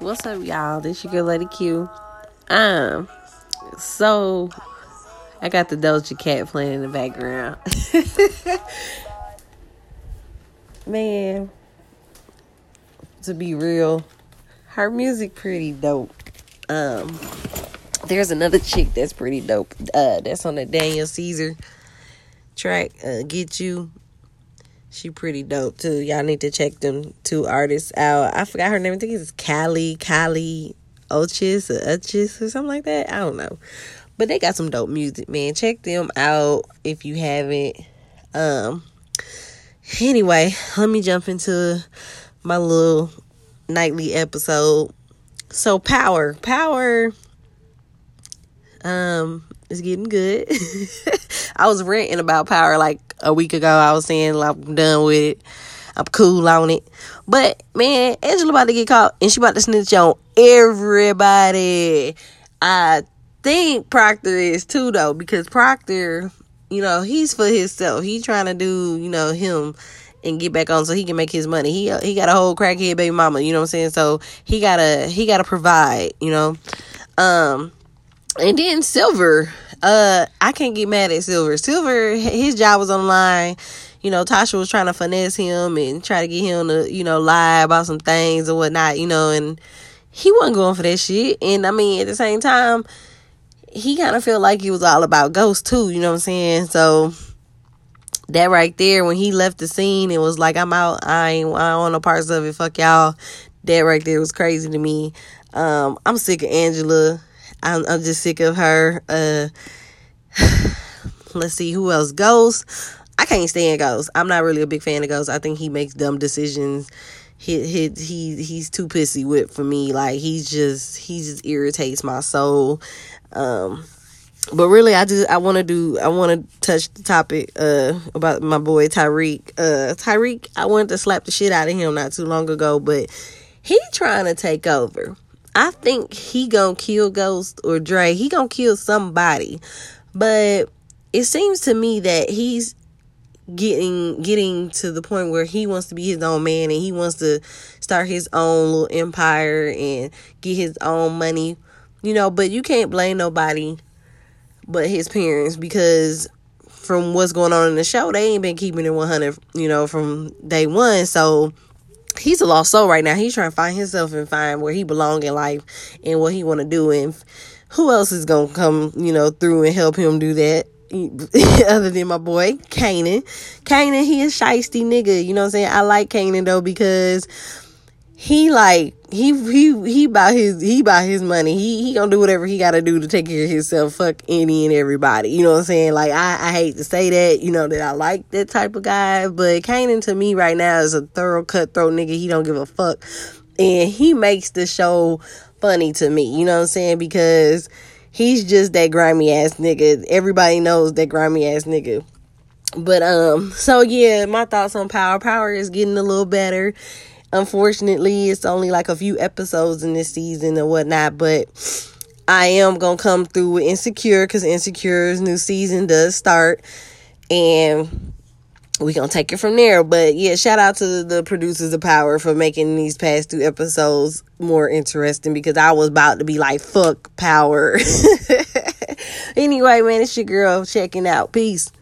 What's up, y'all? This your girl Lady Q. Um, so I got the Doja Cat playing in the background. Man, to be real, her music pretty dope. Um, there's another chick that's pretty dope. Uh, that's on the Daniel Caesar track. Uh, Get You. She pretty dope too. Y'all need to check them two artists out. I forgot her name. I think it's Kali, Kali Ochis or Uchis or something like that. I don't know. But they got some dope music, man. Check them out if you haven't. Um anyway, let me jump into my little nightly episode. So power. Power um is getting good. I was ranting about power like a week ago. I was saying like, I'm done with it. I'm cool on it. But man, Angela about to get caught and she about to snitch on everybody. I think Proctor is too though, because Proctor, you know, he's for himself. He trying to do, you know, him and get back on so he can make his money. He he got a whole crackhead baby mama, you know what I'm saying? So he gotta he gotta provide, you know. Um and then Silver, uh, I can't get mad at Silver. Silver, his job was on. You know, Tasha was trying to finesse him and try to get him to, you know, lie about some things or whatnot, you know, and he wasn't going for that shit. And I mean, at the same time, he kind of felt like he was all about Ghost too, you know what I'm saying? So that right there, when he left the scene, it was like, I'm out. I ain't, I don't want no parts of it. Fuck y'all. That right there was crazy to me. Um, I'm sick of Angela. I'm, I'm just sick of her. Uh, let's see who else. Ghost. I can't stand Ghost. I'm not really a big fan of Ghost. I think he makes dumb decisions. He he he he's too pissy with for me. Like he's just he just irritates my soul. Um, but really, I just I want to do. I want to touch the topic uh, about my boy Tyreek. Uh, Tariq, I wanted to slap the shit out of him not too long ago, but he trying to take over. I think he gonna kill Ghost or Dre. He gonna kill somebody. But it seems to me that he's getting getting to the point where he wants to be his own man and he wants to start his own little empire and get his own money. You know, but you can't blame nobody but his parents because from what's going on in the show, they ain't been keeping it 100, you know, from day one. So he's a lost soul right now. He's trying to find himself and find where he belong in life and what he want to do. And who else is gonna come, you know, through and help him do that? Other than my boy Kanan, Kanan, he is shisty nigga. You know what I'm saying? I like Kanan though because he like he he he buy his he buy his money. He he gonna do whatever he gotta do to take care of himself. Fuck any and everybody. You know what I'm saying? Like I I hate to say that. You know that I like that type of guy, but Kanan to me right now is a thorough cutthroat nigga. He don't give a fuck, and he makes the show funny to me. You know what I'm saying? Because he's just that grimy ass nigga. Everybody knows that grimy ass nigga. But um, so yeah, my thoughts on Power. Power is getting a little better Unfortunately, it's only like a few episodes in this season and whatnot, but I am gonna come through with Insecure because Insecure's new season does start, and we gonna take it from there. But yeah, shout out to the producers of Power for making these past two episodes more interesting because I was about to be like, fuck Power. anyway, man, it's your girl checking out. Peace.